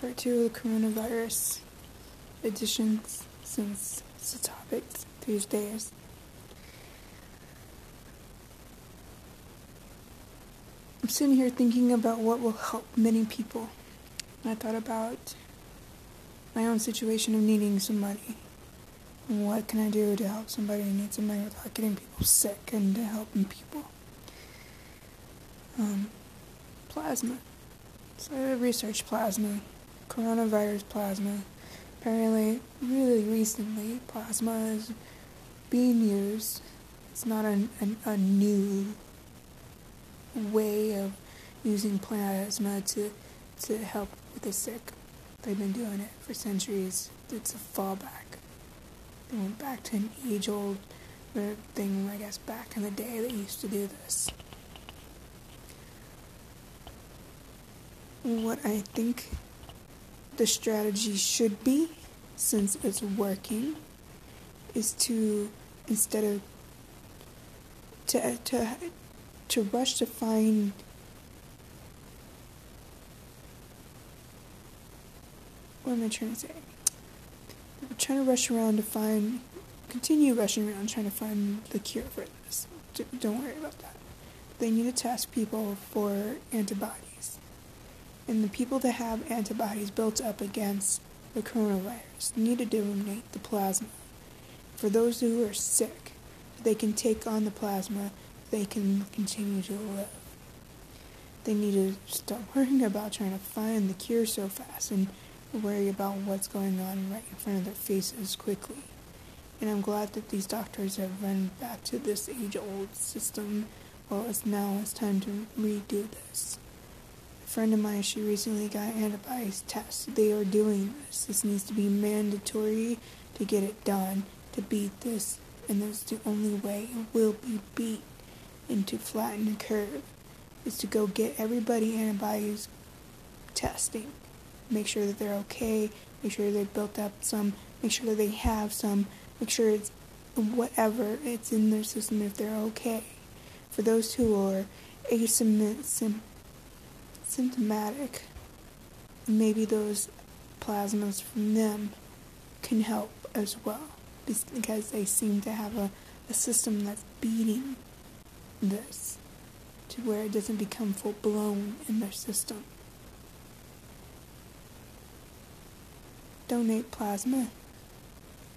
part two of the coronavirus editions since it's the topic these days. I'm sitting here thinking about what will help many people. I thought about my own situation of needing some money. What can I do to help somebody who needs some money without getting people sick and helping people? Um, plasma. So I researched plasma coronavirus plasma. Apparently, really recently, plasma is being used. It's not a, new way of using plasma to, to help with the sick. They've been doing it for centuries. It's a fallback. They went back to an age old thing, I guess, back in the day they used to do this. What I think the strategy should be, since it's working, is to instead of to to to rush to find what am I trying to say? We're trying to rush around to find, continue rushing around trying to find the cure for this. Don't worry about that. They need to test people for antibodies and the people that have antibodies built up against the coronavirus need to donate the plasma. For those who are sick, they can take on the plasma, they can continue to live. They need to stop worrying about trying to find the cure so fast and worry about what's going on right in front of their faces quickly. And I'm glad that these doctors have run back to this age old system. Well, it's now it's time to redo this friend of mine, she recently got antibodies test. They are doing this. This needs to be mandatory to get it done to beat this, and that's the only way it will be beat. And to flatten the curve is to go get everybody antibodies testing. Make sure that they're okay. Make sure they've built up some. Make sure that they have some. Make sure it's whatever it's in their system if they're okay. For those who are asymptomatic symptomatic, maybe those plasmas from them can help as well because they seem to have a, a system that's beating this to where it doesn't become full blown in their system. Donate plasma.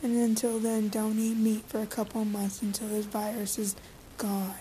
And until then, don't eat meat for a couple months until this virus is gone.